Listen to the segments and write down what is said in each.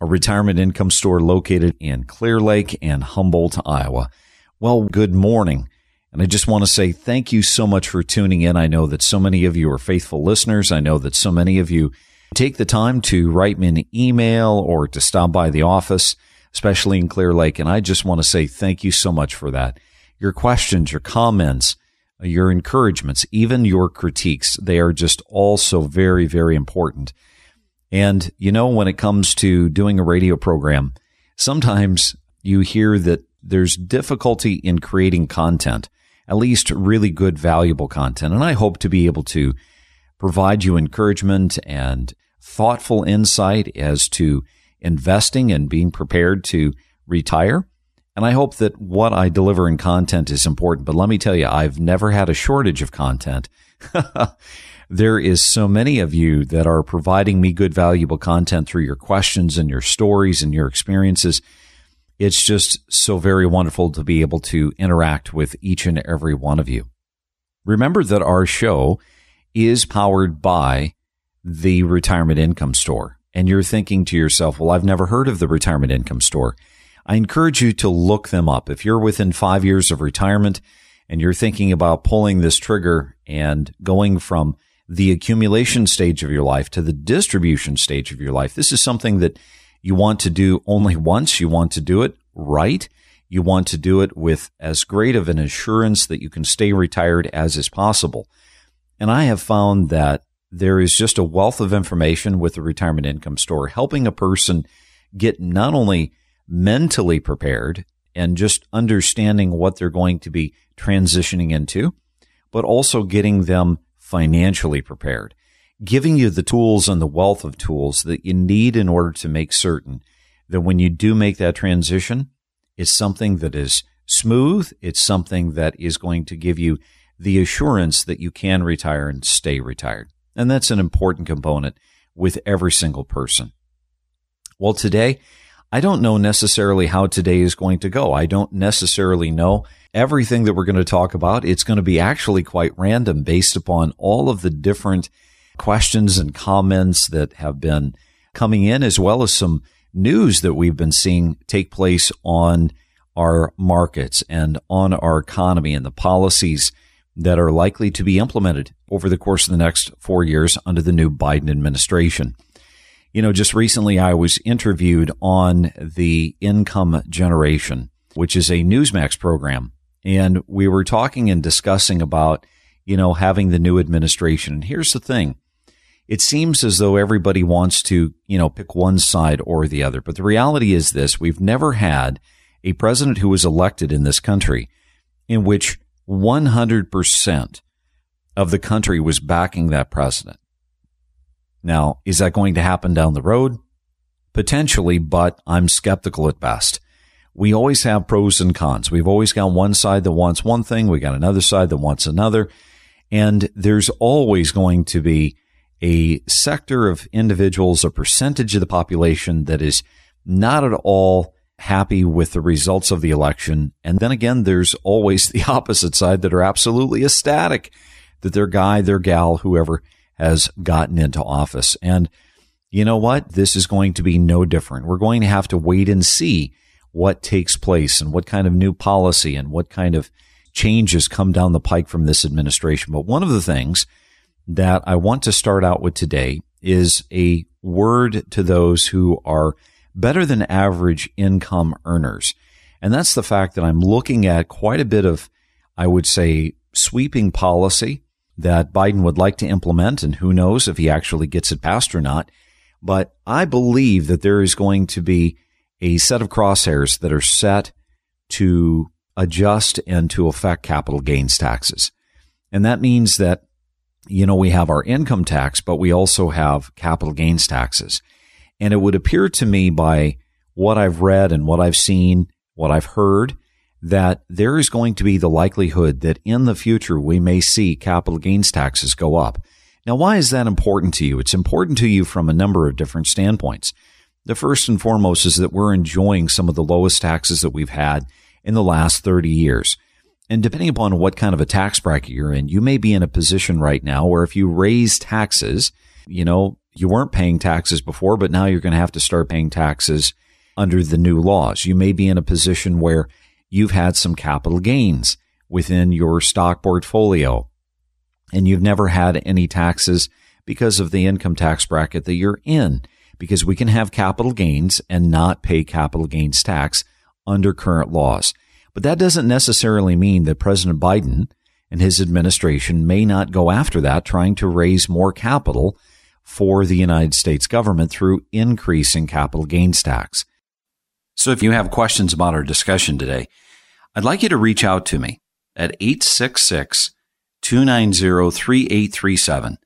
a retirement income store located in Clear Lake and Humboldt, Iowa. Well, good morning. And I just want to say thank you so much for tuning in. I know that so many of you are faithful listeners. I know that so many of you take the time to write me an email or to stop by the office, especially in Clear Lake. And I just want to say thank you so much for that. Your questions, your comments, your encouragements, even your critiques, they are just all so very, very important. And, you know, when it comes to doing a radio program, sometimes you hear that there's difficulty in creating content, at least really good, valuable content. And I hope to be able to provide you encouragement and thoughtful insight as to investing and being prepared to retire. And I hope that what I deliver in content is important. But let me tell you, I've never had a shortage of content. there is so many of you that are providing me good, valuable content through your questions and your stories and your experiences. It's just so very wonderful to be able to interact with each and every one of you. Remember that our show is powered by the Retirement Income Store. And you're thinking to yourself, well, I've never heard of the Retirement Income Store. I encourage you to look them up. If you're within five years of retirement and you're thinking about pulling this trigger and going from the accumulation stage of your life to the distribution stage of your life. This is something that you want to do only once. You want to do it right. You want to do it with as great of an assurance that you can stay retired as is possible. And I have found that there is just a wealth of information with the retirement income store helping a person get not only mentally prepared and just understanding what they're going to be transitioning into, but also getting them financially prepared, giving you the tools and the wealth of tools that you need in order to make certain that when you do make that transition, it's something that is smooth. It's something that is going to give you the assurance that you can retire and stay retired. And that's an important component with every single person. Well, today, I don't know necessarily how today is going to go. I don't necessarily know everything that we're going to talk about. It's going to be actually quite random based upon all of the different questions and comments that have been coming in, as well as some news that we've been seeing take place on our markets and on our economy and the policies that are likely to be implemented over the course of the next four years under the new Biden administration. You know, just recently I was interviewed on the income generation, which is a Newsmax program and we were talking and discussing about, you know, having the new administration. And here's the thing. It seems as though everybody wants to, you know, pick one side or the other. But the reality is this. We've never had a president who was elected in this country in which 100% of the country was backing that president. Now, is that going to happen down the road? Potentially, but I'm skeptical at best we always have pros and cons. We've always got one side that wants one thing. We got another side that wants another. And there's always going to be a sector of individuals, a percentage of the population that is not at all happy with the results of the election. And then again, there's always the opposite side that are absolutely ecstatic that their guy, their gal, whoever has gotten into office. And you know what? This is going to be no different. We're going to have to wait and see what takes place and what kind of new policy and what kind of changes come down the pike from this administration. But one of the things that I want to start out with today is a word to those who are better than average income earners. And that's the fact that I'm looking at quite a bit of, I would say, sweeping policy that Biden would like to implement. And who knows if he actually gets it passed or not. But I believe that there is going to be a set of crosshairs that are set to adjust and to affect capital gains taxes. And that means that, you know, we have our income tax, but we also have capital gains taxes. And it would appear to me by what I've read and what I've seen, what I've heard, that there is going to be the likelihood that in the future we may see capital gains taxes go up. Now, why is that important to you? It's important to you from a number of different standpoints. The first and foremost is that we're enjoying some of the lowest taxes that we've had in the last 30 years. And depending upon what kind of a tax bracket you're in, you may be in a position right now where if you raise taxes, you know, you weren't paying taxes before, but now you're going to have to start paying taxes under the new laws. You may be in a position where you've had some capital gains within your stock portfolio and you've never had any taxes because of the income tax bracket that you're in, because we can have capital gains and not pay capital gains tax under current laws. But that doesn't necessarily mean that President Biden and his administration may not go after that, trying to raise more capital for the United States government through increasing capital gains tax. So if you have questions about our discussion today, I'd like you to reach out to me at 866 290 3837.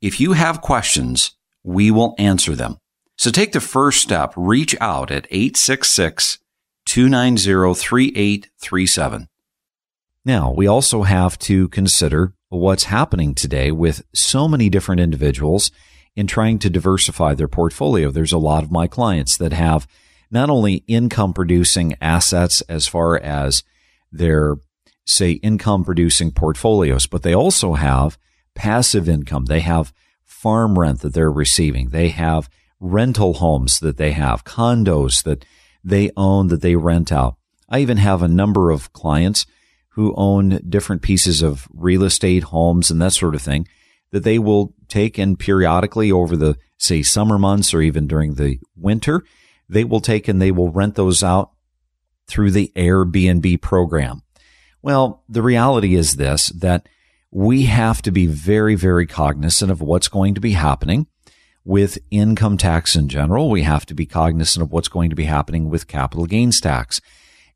If you have questions, we will answer them. So take the first step, reach out at 866 290 3837. Now, we also have to consider what's happening today with so many different individuals in trying to diversify their portfolio. There's a lot of my clients that have not only income producing assets as far as their, say, income producing portfolios, but they also have passive income. They have farm rent that they're receiving. They have rental homes that they have, condos that they own that they rent out. I even have a number of clients who own different pieces of real estate, homes, and that sort of thing that they will take and periodically over the, say, summer months or even during the winter, they will take and they will rent those out through the Airbnb program. Well, the reality is this, that we have to be very, very cognizant of what's going to be happening with income tax in general. We have to be cognizant of what's going to be happening with capital gains tax.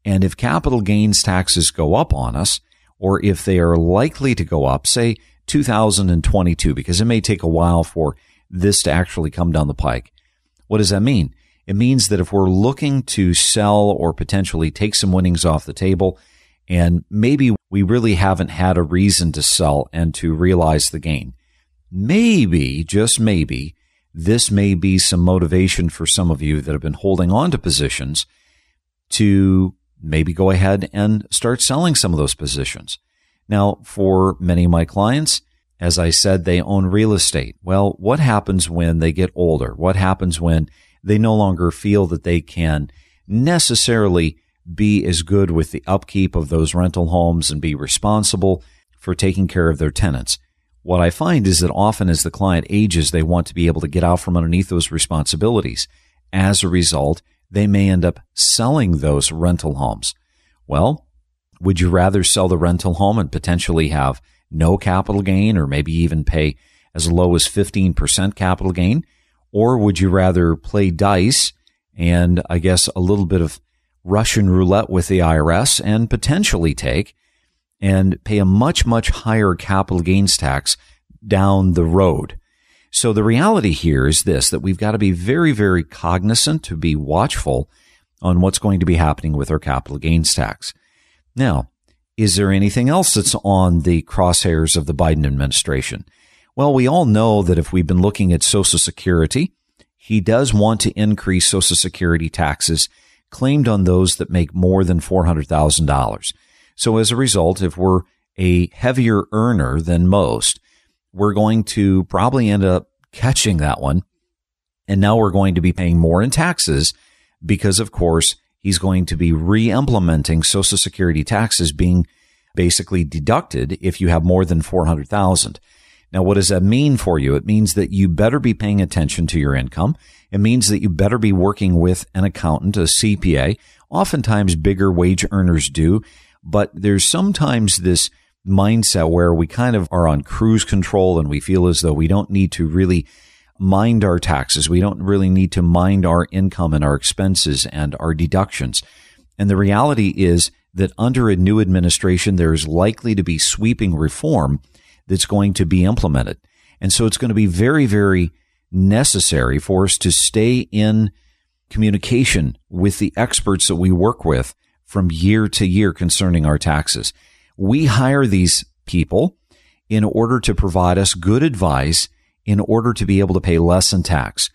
And if capital gains taxes go up on us, or if they are likely to go up, say 2022, because it may take a while for this to actually come down the pike. What does that mean? It means that if we're looking to sell or potentially take some winnings off the table, and maybe we really haven't had a reason to sell and to realize the gain, maybe, just maybe, this may be some motivation for some of you that have been holding on to positions to maybe go ahead and start selling some of those positions. Now, for many of my clients, as I said, they own real estate. Well, what happens when they get older? What happens when they no longer feel that they can necessarily be as good with the upkeep of those rental homes and be responsible for taking care of their tenants? What I find is that often as the client ages, they want to be able to get out from underneath those responsibilities. As a result, they may end up selling those rental homes. Well, would you rather sell the rental home and potentially have no capital gain or maybe even pay as low as 15% capital gain? Or would you rather play dice and I guess a little bit of Russian roulette with the IRS and potentially take and pay a much, much higher capital gains tax down the road? So the reality here is this, that we've got to be very, very cognizant to be watchful on what's going to be happening with our capital gains tax. Now, is there anything else that's on the crosshairs of the Biden administration? Well, we all know that if we've been looking at Social Security, he does want to increase Social Security taxes claimed on those that make more than $400,000. So as a result, if we're a heavier earner than most, we're going to probably end up catching that one. And now we're going to be paying more in taxes because, of course, he's going to be re-implementing Social Security taxes being basically deducted if you have more than 400,000. Now, what does that mean for you? It means that you better be paying attention to your income. It means that you better be working with an accountant, a CPA. Oftentimes bigger wage earners do, but there's sometimes this mindset where we kind of are on cruise control and we feel as though we don't need to really mind our taxes. We don't really need to mind our income and our expenses and our deductions. And the reality is that under a new administration, there is likely to be sweeping reform that's going to be implemented. And so it's going to be very, very necessary for us to stay in communication with the experts that we work with from year to year concerning our taxes. We hire these people in order to provide us good advice in order to be able to pay less in tax.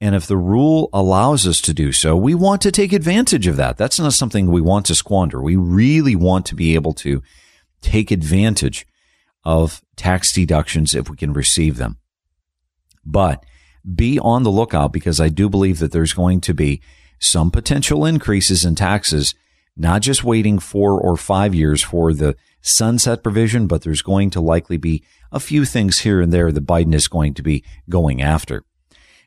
And if the rule allows us to do so, we want to take advantage of that. That's not something we want to squander. We really want to be able to take advantage of tax deductions if we can receive them. But be on the lookout because I do believe that there's going to be some potential increases in taxes, not just waiting four or five years for the sunset provision, but there's going to likely be a few things here and there that Biden is going to be going after.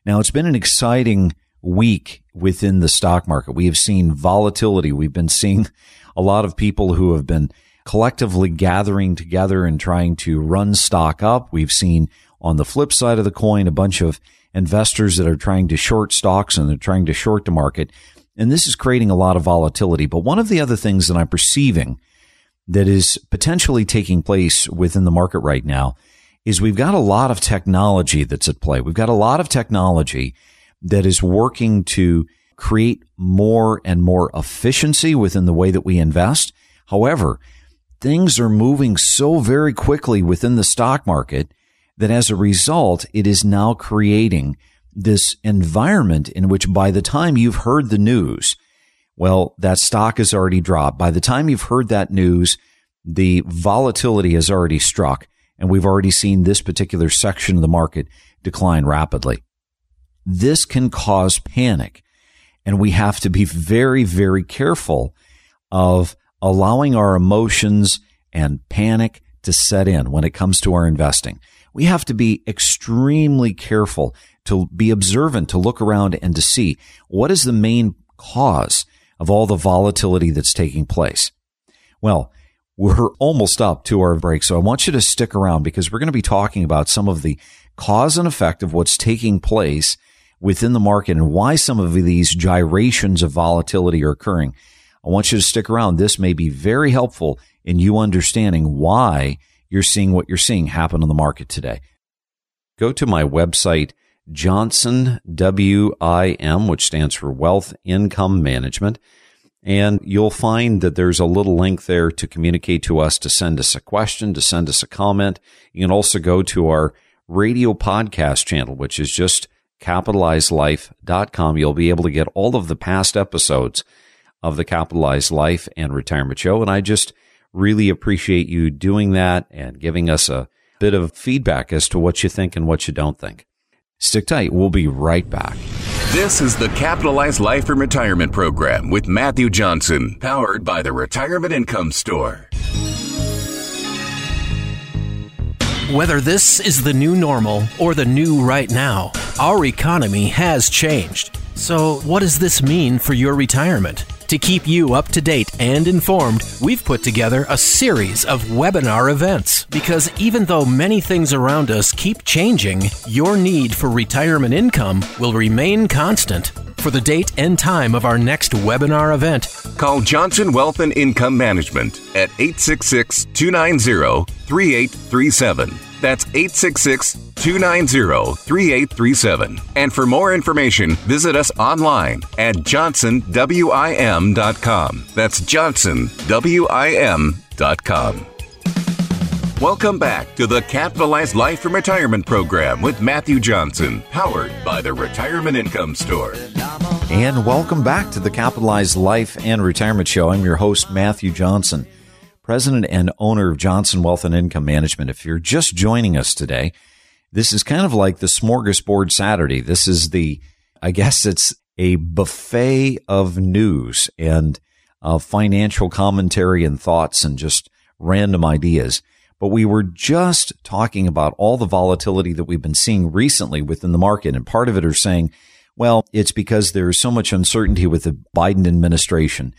Now, it's been an exciting week within the stock market. We have seen volatility. We've been seeing a lot of people who have been collectively gathering together and trying to run stock up. We've seen on the flip side of the coin a bunch of investors that are trying to short stocks and they're trying to short the market. And this is creating a lot of volatility. But one of the other things that I'm perceiving that is potentially taking place within the market right now is we've got a lot of technology that's at play. We've got a lot of technology that is working to create more and more efficiency within the way that we invest. However, things are moving so very quickly within the stock market that as a result, it is now creating this environment in which by the time you've heard the news, well, that stock has already dropped. By the time you've heard that news, the volatility has already struck and we've already seen this particular section of the market decline rapidly. This can cause panic and we have to be very, very careful of allowing our emotions and panic to set in when it comes to our investing. We have to be extremely careful to be observant, to look around and to see what is the main cause of all the volatility that's taking place. Well, we're almost up to our break, so I want you to stick around because we're going to be talking about some of the cause and effect of what's taking place within the market and why some of these gyrations of volatility are occurring. I want you to stick around. This may be very helpful in you understanding why you're seeing what you're seeing happen on the market today. Go to my website, Johnson WIM, which stands for Wealth Income Management, and you'll find that there's a little link there to communicate to us, to send us a question, to send us a comment. You can also go to our radio podcast channel, which is just capitalizelife.com. You'll be able to get all of the past episodes of the Capitalized Life and Retirement Show. And I just really appreciate you doing that and giving us a bit of feedback as to what you think and what you don't think. Stick tight. We'll be right back. This is the Capitalized Life and Retirement Program with Matthew Johnson, powered by the Retirement Income Store. Whether this is the new normal or the new right now, our economy has changed. So, what does this mean for your retirement? To keep you up to date and informed, we've put together a series of webinar events because even though many things around us keep changing, your need for retirement income will remain constant. For the date and time of our next webinar event, call Johnson Wealth and Income Management at 866 290 3837. That's 866 290 3837. And for more information, visit us online at johnsonwim.com. That's johnsonwim.com. Welcome back to the Capitalized Life and Retirement Program with Matthew Johnson, powered by the Retirement Income Store. And welcome back to the Capitalized Life and Retirement Show. I'm your host, Matthew Johnson, president and owner of Johnson Wealth and Income Management. If you're just joining us today, this is kind of like the smorgasbord Saturday. This is the, I guess it's a buffet of news and uh, financial commentary and thoughts and just random ideas. But we were just talking about all the volatility that we've been seeing recently within the market. And part of it are saying, well, it's because there is so much uncertainty with the Biden administration.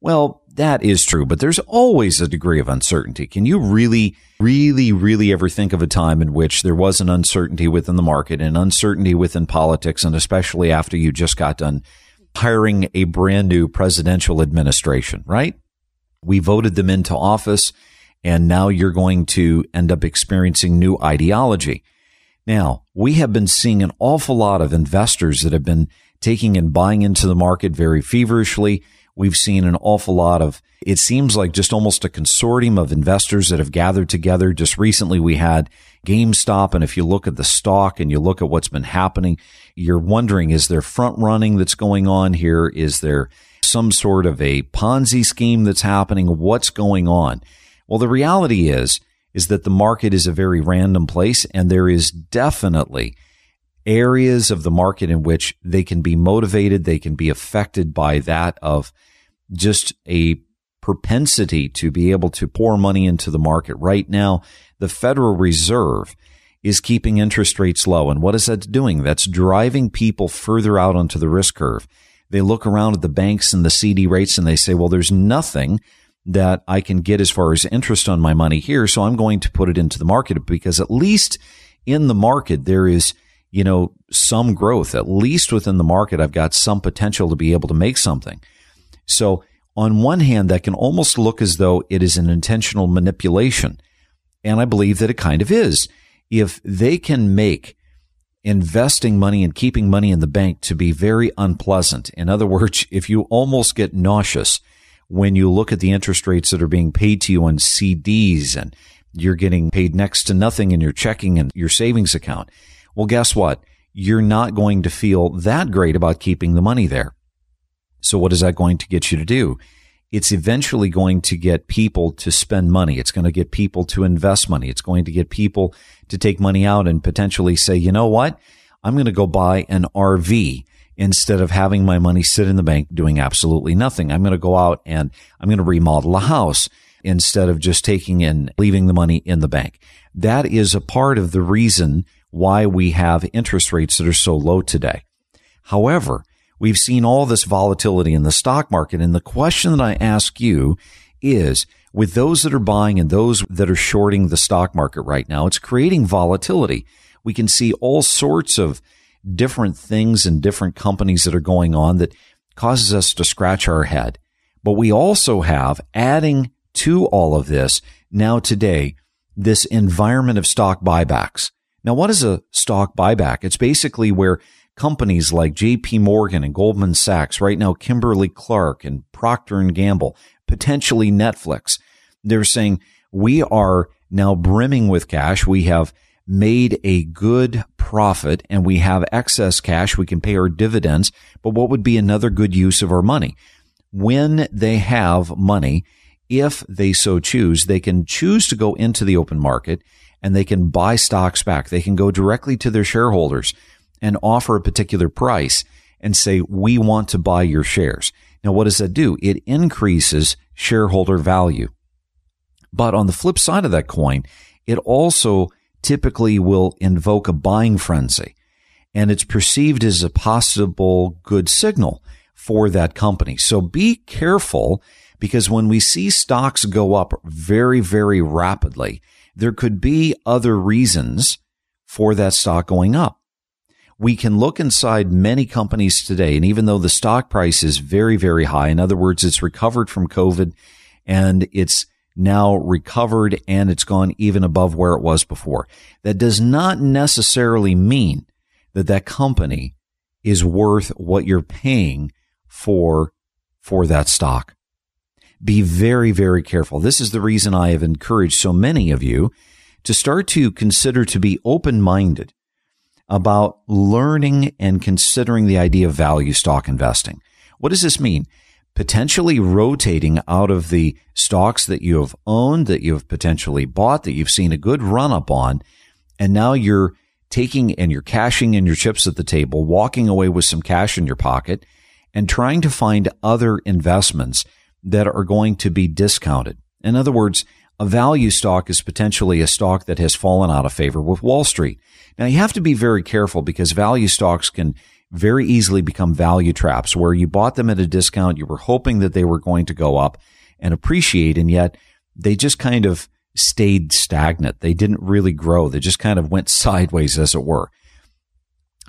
Well, that is true, but there's always a degree of uncertainty. Can you really, really, really ever think of a time in which there was an uncertainty within the market and uncertainty within politics, and especially after you just got done hiring a brand new presidential administration, right? We voted them into office and now you're going to end up experiencing new ideology. Now, we have been seeing an awful lot of investors that have been taking and buying into the market very feverishly. We've seen an awful lot of, it seems like just almost a consortium of investors that have gathered together. Just recently we had GameStop. And if you look at the stock and you look at what's been happening, you're wondering, is there front running that's going on here? Is there some sort of a Ponzi scheme that's happening? What's going on? Well, the reality is, is that the market is a very random place and there is definitely areas of the market in which they can be motivated. They can be affected by that of just a propensity to be able to pour money into the market. Right now, the Federal Reserve is keeping interest rates low. And what is that doing? That's driving people further out onto the risk curve. They look around at the banks and the CD rates and they say, well, there's nothing that I can get as far as interest on my money here. So I'm going to put it into the market because at least in the market, there is, you know, some growth. At least within the market, I've got some potential to be able to make something. So on one hand, that can almost look as though it is an intentional manipulation. And I believe that it kind of is. If they can make investing money and keeping money in the bank to be very unpleasant. In other words, if you almost get nauseous when you look at the interest rates that are being paid to you on CDs and you're getting paid next to nothing in your checking and your savings account. Well, guess what? You're not going to feel that great about keeping the money there. So what is that going to get you to do? It's eventually going to get people to spend money. It's going to get people to invest money. It's going to get people to take money out and potentially say, you know what? I'm going to go buy an RV instead of having my money sit in the bank doing absolutely nothing. I'm going to go out and I'm going to remodel a house instead of just taking and leaving the money in the bank. That is a part of the reason why we have interest rates that are so low today. However, we've seen all this volatility in the stock market. And the question that I ask you is with those that are buying and those that are shorting the stock market right now, it's creating volatility. We can see all sorts of different things and different companies that are going on that causes us to scratch our head. But we also have adding to all of this now today, this environment of stock buybacks. Now, what is a stock buyback? It's basically where companies like JP Morgan and Goldman Sachs, right now Kimberly Clark and Procter and Gamble, potentially Netflix, they're saying we are now brimming with cash. We have made a good profit and we have excess cash, we can pay our dividends. But what would be another good use of our money? When they have money, if they so choose, they can choose to go into the open market and they can buy stocks back. They can go directly to their shareholders and offer a particular price and say, we want to buy your shares. Now, what does that do? It increases shareholder value. But on the flip side of that coin, it also typically will invoke a buying frenzy and it's perceived as a possible good signal for that company. So be careful because when we see stocks go up very, very rapidly, there could be other reasons for that stock going up. We can look inside many companies today, and even though the stock price is very, very high, in other words, it's recovered from COVID and it's now recovered and it's gone even above where it was before. That does not necessarily mean that that company is worth what you're paying for, for that stock. Be very, very careful. This is the reason I have encouraged so many of you to start to consider to be open minded about learning and considering the idea of value stock investing. What does this mean? Potentially rotating out of the stocks that you have owned, that you have potentially bought, that you've seen a good run up on, and now you're taking and you're cashing in your chips at the table, walking away with some cash in your pocket, and trying to find other investments that are going to be discounted. In other words, a value stock is potentially a stock that has fallen out of favor with Wall Street. Now you have to be very careful because value stocks can very easily become value traps where you bought them at a discount. You were hoping that they were going to go up and appreciate. And yet they just kind of stayed stagnant. They didn't really grow. They just kind of went sideways as it were.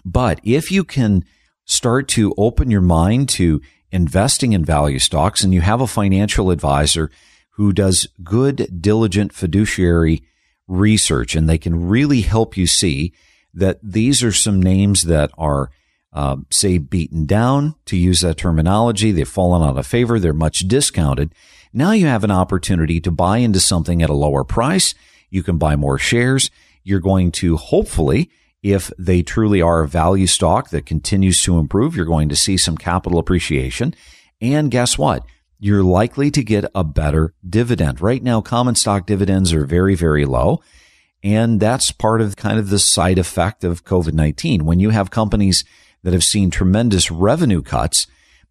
But if you can start to open your mind to investing in value stocks and you have a financial advisor who does good, diligent fiduciary research and they can really help you see that these are some names that are, uh, say, beaten down, to use that terminology. They've fallen out of favor. They're much discounted. Now you have an opportunity to buy into something at a lower price. You can buy more shares. You're going to hopefully, if they truly are a value stock that continues to improve, you're going to see some capital appreciation. And guess what? You're likely to get a better dividend. Right now, common stock dividends are very, very low. And that's part of kind of the side effect of COVID-19. When you have companies that have seen tremendous revenue cuts,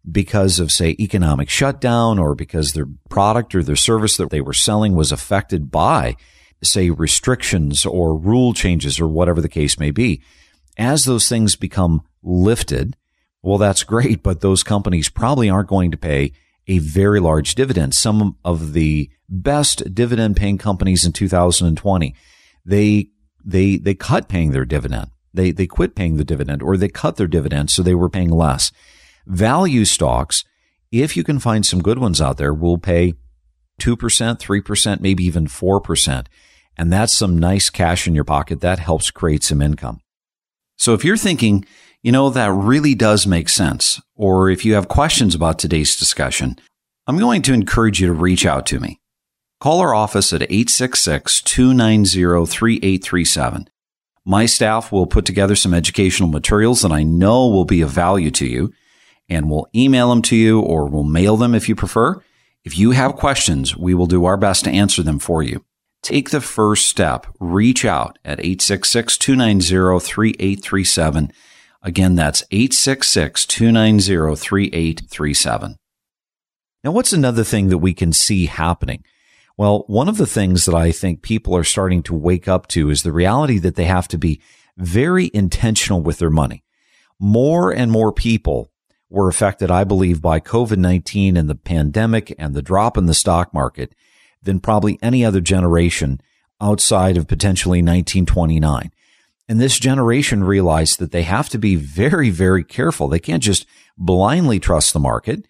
because of, say, economic shutdown or because their product or their service that they were selling was affected by, say, restrictions or rule changes or whatever the case may be. As those things become lifted, well, that's great, but those companies probably aren't going to pay a very large dividend. Some of the best dividend paying companies in 2020, they, they, they cut paying their dividend. They, they quit paying the dividend or they cut their dividend. So they were paying less. Value stocks, if you can find some good ones out there, will pay 2%, 3%, maybe even 4%. And that's some nice cash in your pocket. That helps create some income. So if you're thinking, you know, that really does make sense, or if you have questions about today's discussion, I'm going to encourage you to reach out to me. Call our office at 866 290 3837. My staff will put together some educational materials that I know will be of value to you and we'll email them to you or we'll mail them if you prefer. If you have questions, we will do our best to answer them for you. Take the first step. Reach out at 866 290 3837. Again, that's 866 290 3837. Now, what's another thing that we can see happening? Well, one of the things that I think people are starting to wake up to is the reality that they have to be very intentional with their money. More and more people were affected, I believe, by COVID-19 and the pandemic and the drop in the stock market than probably any other generation outside of potentially 1929. And this generation realized that they have to be very, very careful. They can't just blindly trust the market.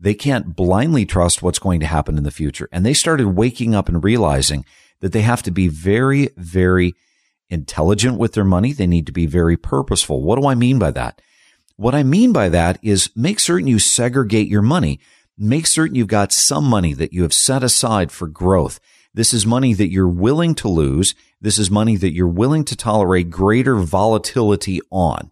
They can't blindly trust what's going to happen in the future. And they started waking up and realizing that they have to be very, very intelligent with their money. They need to be very purposeful. What do I mean by that? What I mean by that is make certain you segregate your money. Make certain you've got some money that you have set aside for growth. This is money that you're willing to lose. This is money that you're willing to tolerate greater volatility on.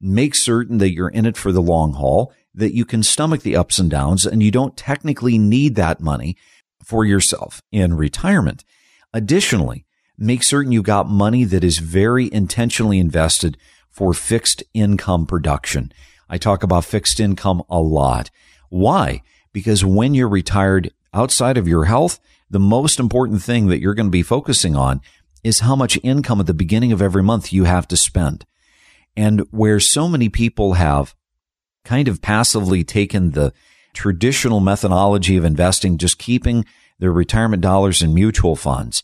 Make certain that you're in it for the long haul, that you can stomach the ups and downs, and you don't technically need that money for yourself in retirement. Additionally, make certain you've got money that is very intentionally invested for fixed income production. I talk about fixed income a lot. Why? Because when you're retired outside of your health, the most important thing that you're going to be focusing on is how much income at the beginning of every month you have to spend. And where so many people have kind of passively taken the traditional methodology of investing, just keeping their retirement dollars in mutual funds,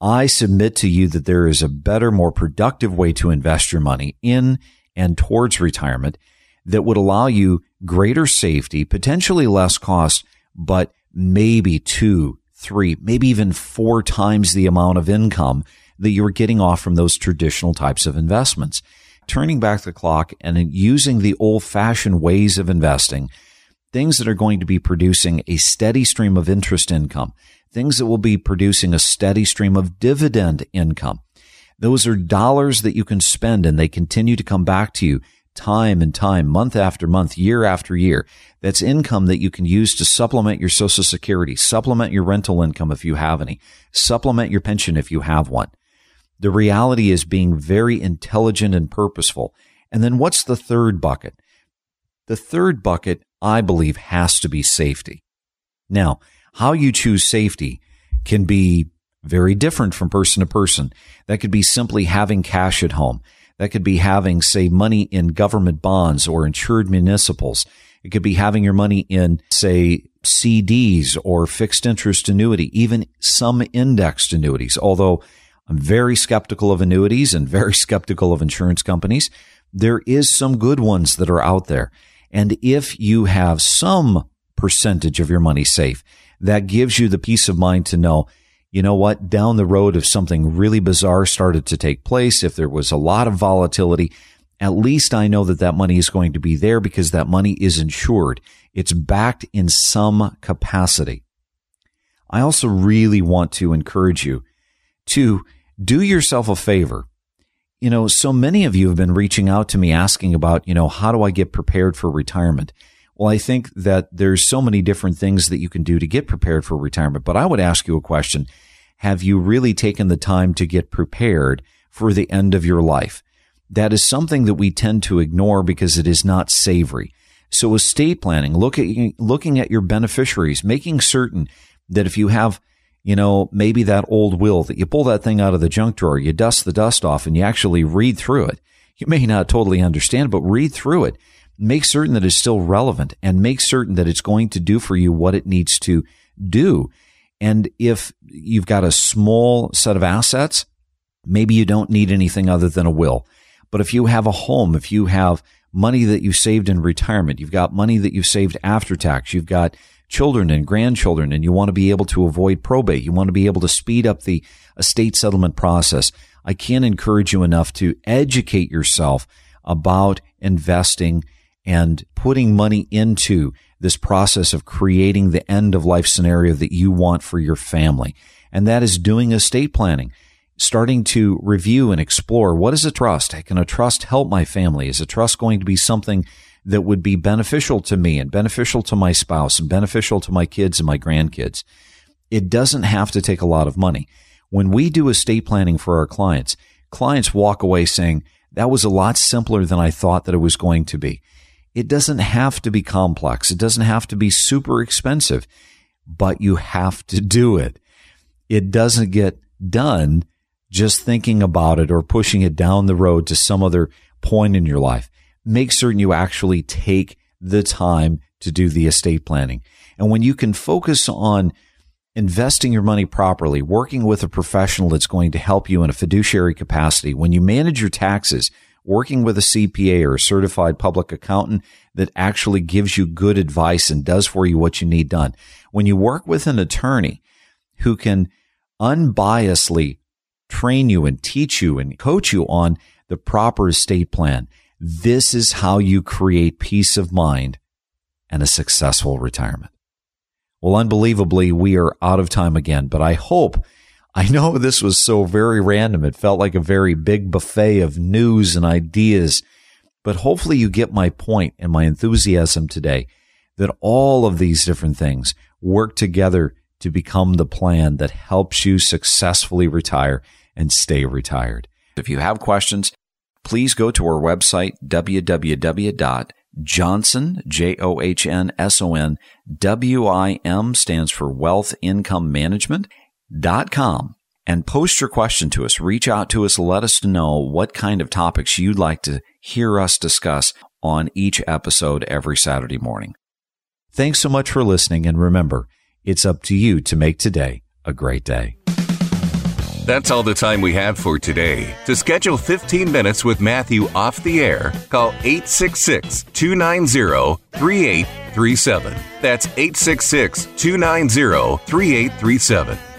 I submit to you that there is a better, more productive way to invest your money in and towards retirement that would allow you greater safety, potentially less cost, but maybe two, three, maybe even four times the amount of income that you're getting off from those traditional types of investments. Turning back the clock and using the old fashioned ways of investing things that are going to be producing a steady stream of interest income, things that will be producing a steady stream of dividend income. Those are dollars that you can spend and they continue to come back to you time and time, month after month, year after year. That's income that you can use to supplement your social security, supplement your rental income if you have any, supplement your pension if you have one. The reality is being very intelligent and purposeful. And then what's the third bucket? The third bucket, I believe, has to be safety. Now, how you choose safety can be very different from person to person. That could be simply having cash at home. That could be having, say, money in government bonds or insured municipals. It could be having your money in, say, CDs or fixed interest annuity, even some indexed annuities. Although I'm very skeptical of annuities and very skeptical of insurance companies. There is some good ones that are out there. And if you have some percentage of your money safe, that gives you the peace of mind to know you know what, down the road, if something really bizarre started to take place, if there was a lot of volatility, at least I know that that money is going to be there because that money is insured. It's backed in some capacity. I also really want to encourage you to do yourself a favor. You know, so many of you have been reaching out to me asking about, you know, how do I get prepared for retirement? Well, I think that there's so many different things that you can do to get prepared for retirement, but I would ask you a question have you really taken the time to get prepared for the end of your life? That is something that we tend to ignore because it is not savory. So estate planning, look at, looking at your beneficiaries, making certain that if you have, you know, maybe that old will that you pull that thing out of the junk drawer, you dust the dust off and you actually read through it. You may not totally understand, but read through it. Make certain that it's still relevant and make certain that it's going to do for you what it needs to do. And if you've got a small set of assets, maybe you don't need anything other than a will. But if you have a home, if you have money that you saved in retirement, you've got money that you've saved after tax, you've got children and grandchildren, and you want to be able to avoid probate, you want to be able to speed up the estate settlement process, I can't encourage you enough to educate yourself about investing and putting money into this process of creating the end of life scenario that you want for your family. And that is doing estate planning, starting to review and explore what is a trust? Can a trust help my family? Is a trust going to be something that would be beneficial to me and beneficial to my spouse and beneficial to my kids and my grandkids? It doesn't have to take a lot of money. When we do estate planning for our clients, clients walk away saying, that was a lot simpler than I thought that it was going to be. It doesn't have to be complex. It doesn't have to be super expensive, but you have to do it. It doesn't get done just thinking about it or pushing it down the road to some other point in your life. Make certain you actually take the time to do the estate planning. And when you can focus on investing your money properly, working with a professional that's going to help you in a fiduciary capacity, when you manage your taxes, working with a CPA or a certified public accountant that actually gives you good advice and does for you what you need done. When you work with an attorney who can unbiasedly train you and teach you and coach you on the proper estate plan, this is how you create peace of mind and a successful retirement. Well, unbelievably, we are out of time again, but I hope I know this was so very random. It felt like a very big buffet of news and ideas, but hopefully you get my point and my enthusiasm today that all of these different things work together to become the plan that helps you successfully retire and stay retired. If you have questions, please go to our website, www.johnson, J-O-H-N-S-O-N, W-I-M stands for Wealth Income Management com and post your question to us. Reach out to us. Let us know what kind of topics you'd like to hear us discuss on each episode every Saturday morning. Thanks so much for listening. And remember, it's up to you to make today a great day. That's all the time we have for today. To schedule 15 minutes with Matthew off the air, call 866 290 3837. That's 866 290 3837